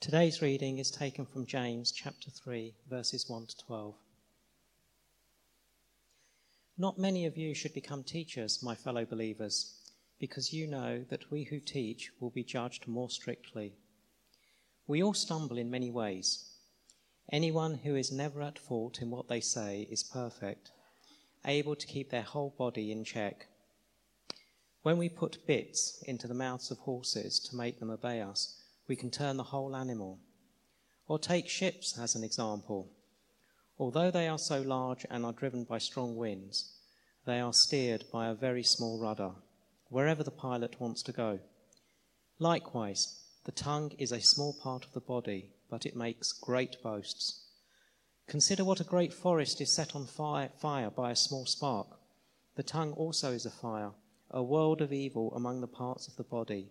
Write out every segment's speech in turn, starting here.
Today's reading is taken from James chapter 3, verses 1 to 12. Not many of you should become teachers, my fellow believers, because you know that we who teach will be judged more strictly. We all stumble in many ways. Anyone who is never at fault in what they say is perfect, able to keep their whole body in check. When we put bits into the mouths of horses to make them obey us, we can turn the whole animal. Or take ships as an example. Although they are so large and are driven by strong winds, they are steered by a very small rudder, wherever the pilot wants to go. Likewise, the tongue is a small part of the body, but it makes great boasts. Consider what a great forest is set on fire, fire by a small spark. The tongue also is a fire, a world of evil among the parts of the body.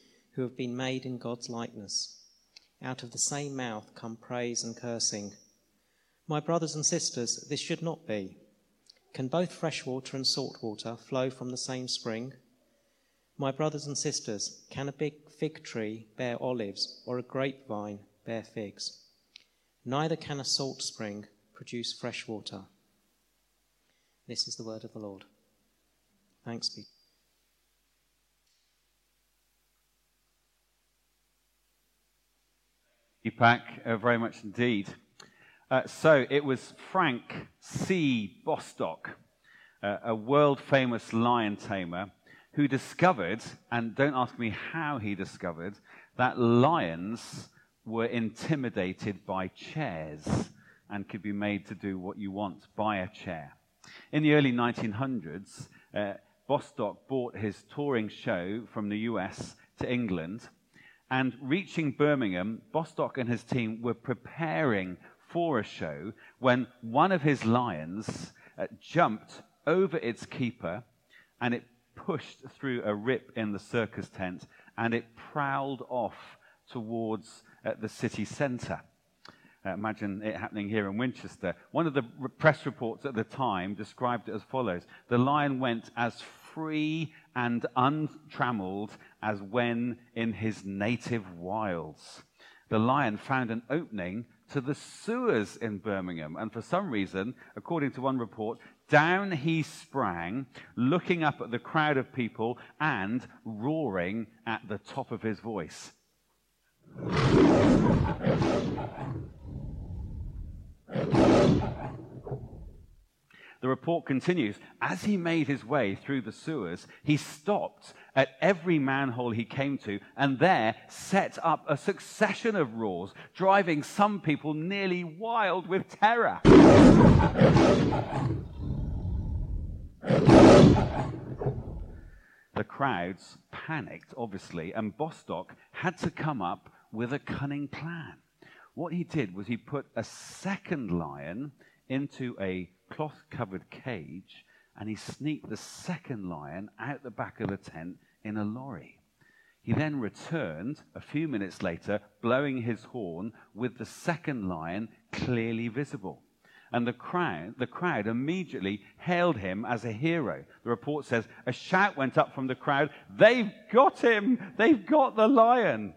who have been made in God's likeness. Out of the same mouth come praise and cursing. My brothers and sisters, this should not be. Can both fresh water and salt water flow from the same spring? My brothers and sisters, can a big fig tree bear olives or a grapevine bear figs? Neither can a salt spring produce fresh water. This is the word of the Lord. Thanks be. Deepak, uh, very much indeed. Uh, so it was Frank C. Bostock, uh, a world famous lion tamer, who discovered, and don't ask me how he discovered, that lions were intimidated by chairs and could be made to do what you want by a chair. In the early 1900s, uh, Bostock bought his touring show from the US to England and reaching Birmingham, Bostock and his team were preparing for a show when one of his lions uh, jumped over its keeper and it pushed through a rip in the circus tent and it prowled off towards uh, the city centre. Uh, imagine it happening here in Winchester. One of the press reports at the time described it as follows The lion went as free and untrammeled as when in his native wilds. The lion found an opening to the sewers in Birmingham, and for some reason, according to one report, down he sprang, looking up at the crowd of people and roaring at the top of his voice. The report continues. As he made his way through the sewers, he stopped at every manhole he came to and there set up a succession of roars, driving some people nearly wild with terror. The crowds panicked, obviously, and Bostock had to come up with a cunning plan. What he did was he put a second lion into a cloth covered cage and he sneaked the second lion out the back of the tent in a lorry. He then returned a few minutes later, blowing his horn with the second lion clearly visible. And the crowd, the crowd immediately hailed him as a hero. The report says a shout went up from the crowd They've got him! They've got the lion!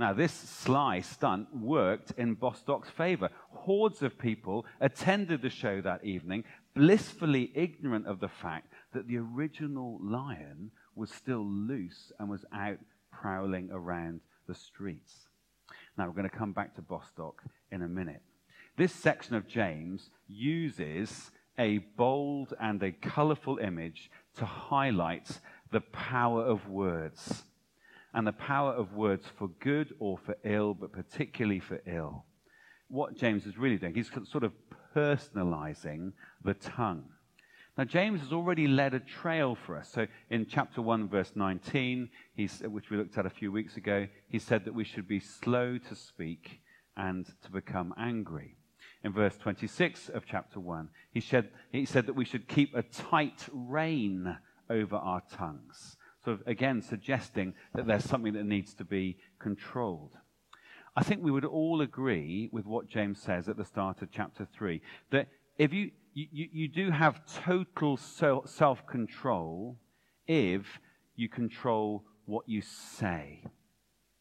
Now, this sly stunt worked in Bostock's favor. Hordes of people attended the show that evening, blissfully ignorant of the fact that the original lion was still loose and was out prowling around the streets. Now, we're going to come back to Bostock in a minute. This section of James uses a bold and a colorful image to highlight the power of words and the power of words for good or for ill, but particularly for ill. What James is really doing, he's sort of personalizing the tongue. Now, James has already led a trail for us. So, in chapter 1, verse 19, which we looked at a few weeks ago, he said that we should be slow to speak and to become angry. In verse 26 of chapter 1, he said, he said that we should keep a tight rein over our tongues. Sort of again suggesting that there's something that needs to be controlled. I think we would all agree with what James says at the start of chapter 3 that if you, you, you do have total self control if you control what you say.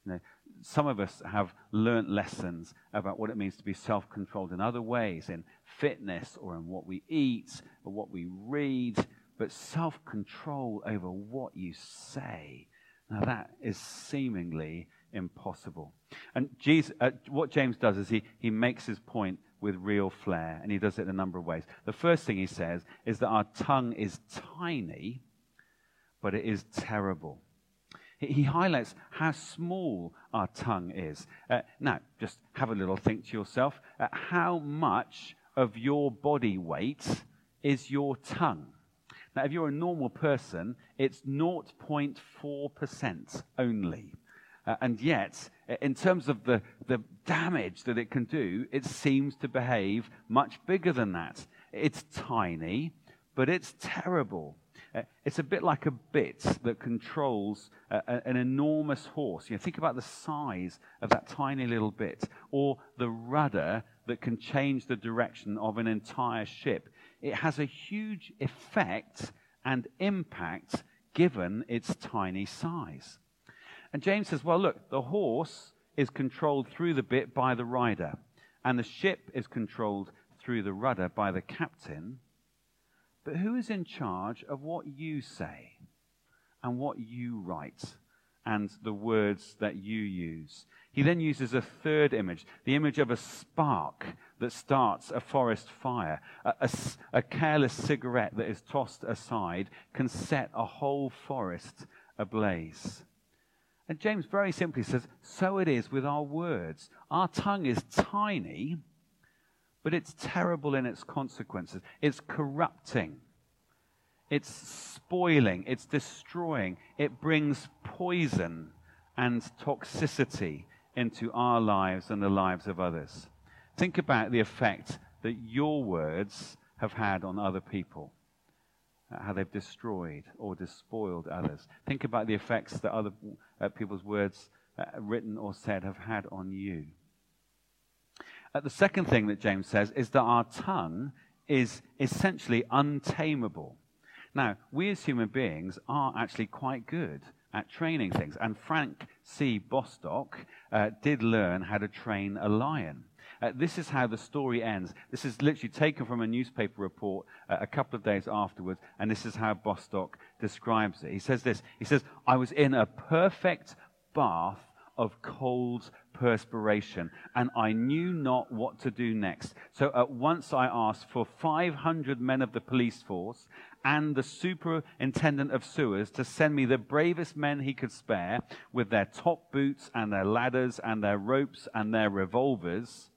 You know, some of us have learnt lessons about what it means to be self controlled in other ways, in fitness or in what we eat or what we read, but self control over what you say. Now, that is seemingly impossible. And Jesus, uh, what James does is he, he makes his point with real flair, and he does it in a number of ways. The first thing he says is that our tongue is tiny, but it is terrible. He highlights how small our tongue is. Uh, now, just have a little think to yourself. Uh, how much of your body weight is your tongue? Now, if you're a normal person, it's 0.4% only. Uh, and yet, in terms of the, the damage that it can do, it seems to behave much bigger than that. It's tiny, but it's terrible. Uh, it's a bit like a bit that controls uh, an enormous horse. You know, think about the size of that tiny little bit, or the rudder that can change the direction of an entire ship. It has a huge effect and impact given its tiny size. And James says, well, look, the horse is controlled through the bit by the rider, and the ship is controlled through the rudder by the captain. But who is in charge of what you say and what you write and the words that you use? He then uses a third image, the image of a spark that starts a forest fire. A, a, a, careless cigarette that is tossed aside can set a whole forest ablaze. And James very simply says, So it is with our words. Our tongue is tiny, but it's terrible in its consequences. It's corrupting, it's spoiling, it's destroying, it brings poison and toxicity into our lives and the lives of others. Think about the effect that your words have had on other people, uh, how they've destroyed or despoiled others. Think about the effects that other uh, people's words, uh, written or said, have had on you. Uh, the second thing that James says is that our tongue is essentially untamable. Now, we as human beings are actually quite good at training things. And Frank C. Bostock uh, did learn how to train a lion. Uh, this is how the story ends. This is literally taken from a newspaper report uh, a couple of days afterwards, and this is how Bostock describes it. He says this He says, I was in a perfect bath of cold perspiration, and I knew not what to do next. So at once I asked for 500 men of the police force and the superintendent of sewers to send me the bravest men he could spare with their top boots and their ladders and their ropes and their revolvers.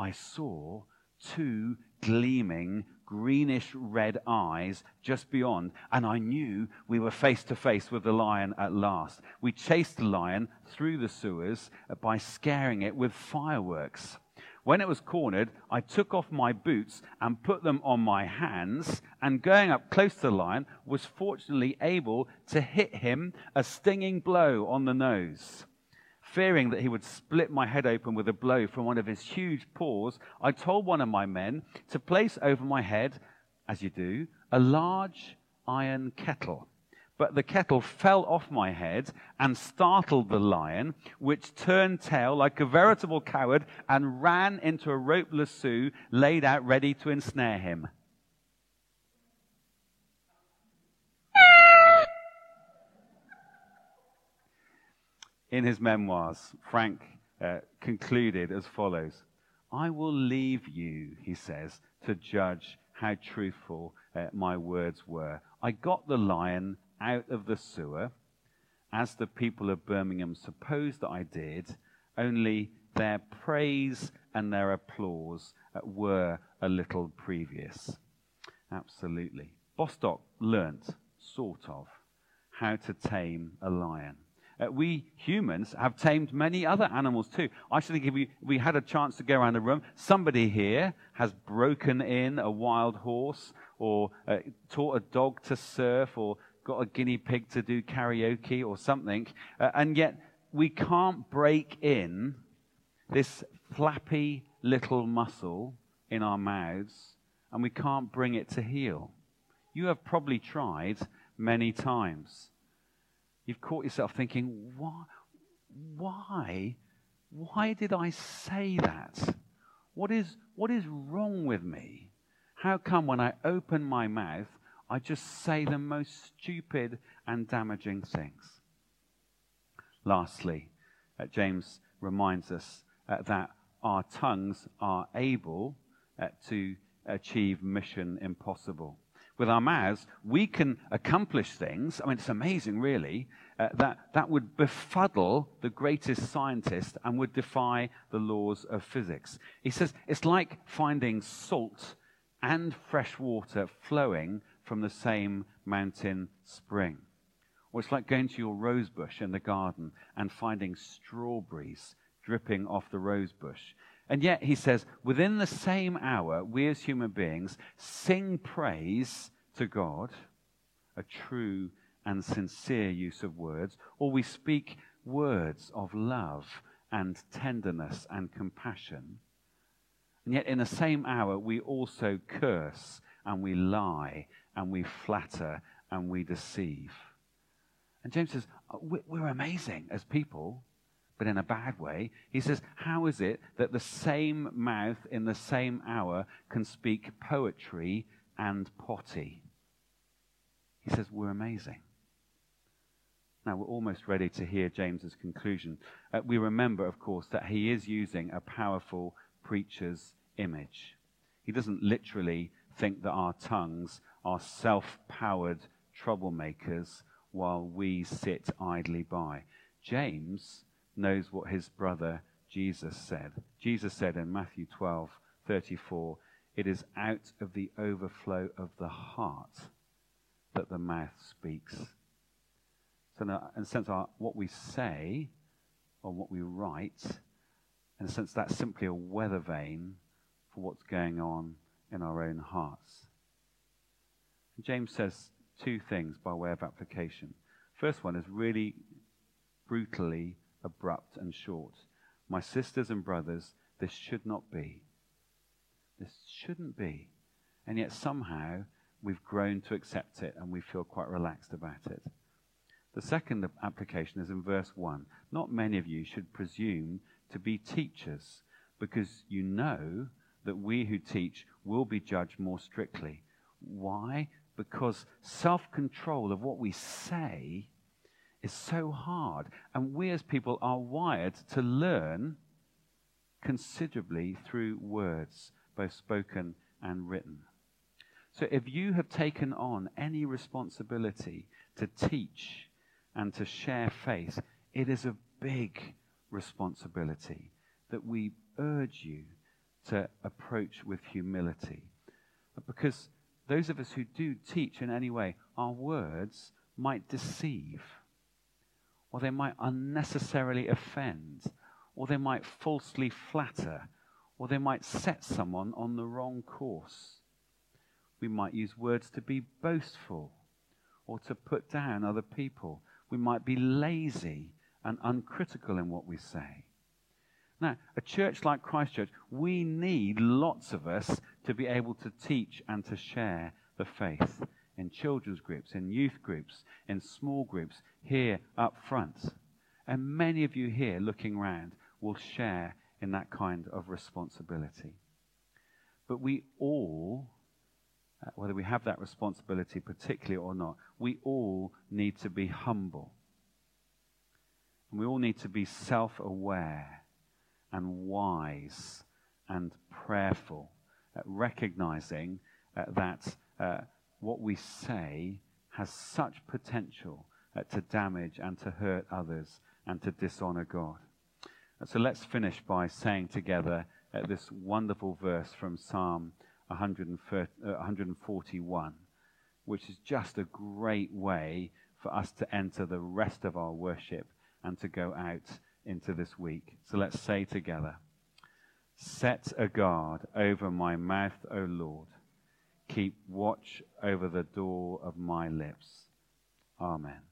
I saw two gleaming greenish red eyes just beyond, and I knew we were face to face with the lion at last. We chased the lion through the sewers by scaring it with fireworks. When it was cornered, I took off my boots and put them on my hands, and going up close to the lion, was fortunately able to hit him a stinging blow on the nose. Fearing that he would split my head open with a blow from one of his huge paws, I told one of my men to place over my head, as you do, a large iron kettle. But the kettle fell off my head and startled the lion, which turned tail like a veritable coward and ran into a rope lasso laid out ready to ensnare him. In his memoirs, Frank uh, concluded as follows I will leave you, he says, to judge how truthful uh, my words were. I got the lion out of the sewer, as the people of Birmingham supposed that I did, only their praise and their applause uh, were a little previous. Absolutely. Bostock learnt, sort of, how to tame a lion. Uh, we humans have tamed many other animals too. I should think if we, if we had a chance to go around the room, somebody here has broken in a wild horse or uh, taught a dog to surf or got a guinea pig to do karaoke or something. Uh, and yet we can't break in this flappy little muscle in our mouths and we can't bring it to heel. You have probably tried many times. You've caught yourself thinking, why? Why? Why did I say that? What is, what is wrong with me? How come when I open my mouth, I just say the most stupid and damaging things? Lastly, uh, James reminds us uh, that our tongues are able uh, to achieve mission impossible. With our mouths, we can accomplish things. I mean, it's amazing, really, uh, that, that would befuddle the greatest scientist and would defy the laws of physics. He says it's like finding salt and fresh water flowing from the same mountain spring. Or it's like going to your rose bush in the garden and finding strawberries dripping off the rose bush. And yet, he says, within the same hour, we as human beings sing praise to God, a true and sincere use of words, or we speak words of love and tenderness and compassion. And yet, in the same hour, we also curse and we lie and we flatter and we deceive. And James says, uh, We're amazing as people but in a bad way. He says, How is it that the same mouth in the same hour can speak poetry and potty? He says, We're amazing. Now, we're almost ready to hear James's conclusion. Uh, we remember, of course, that he is using a powerful preacher's image. He doesn't literally think that our tongues are self powered troublemakers while we sit idly by. James knows what his brother Jesus said. Jesus said in Matthew 12, 34, It is out of the overflow of the heart that the mouth speaks. So, in a, sense, our, what we say or what we write, in a sense, that's simply a weather vane for what's going on in our own hearts. And James says two things by way of application. First one is really brutally abrupt and short. My sisters and brothers, this should not be. This shouldn't be. And yet somehow we've grown to accept it and we feel quite relaxed about it. The second application is in verse 1. Not many of you should presume to be teachers because you know that we who teach will be judged more strictly. Why? Because self control of what we say is so hard. And we as people are wired to learn considerably through words, both spoken and written. So if you have taken on any responsibility to teach and to share faith, it is a big responsibility that we urge you to approach with humility. Because those of us who do teach in any way, our words might deceive or they might unnecessarily offend, or they might falsely flatter, or they might set someone on the wrong course. We might use words to be boastful or to put down other people. We might be lazy and uncritical in what we say. Now, a church like Christchurch, we need lots of us to be able to teach and to share the faith in children's groups, in youth groups, in small groups, here up front. And many of you here looking round will share in that kind of responsibility. But we all, uh, whether we have that responsibility particularly or not, we all need to be humble. And we all need to be self aware and wise and prayerful, recognizing uh, that uh, what we say has such potential uh, to damage and to hurt others and to dishonor God. Uh, so let's finish by saying together uh, this wonderful verse from Psalm 141, uh, which is just a great way for us to enter the rest of our worship and to go out into this week. So let's say together Set a guard over my mouth, O Lord. Keep watch over the door of my lips. Amen.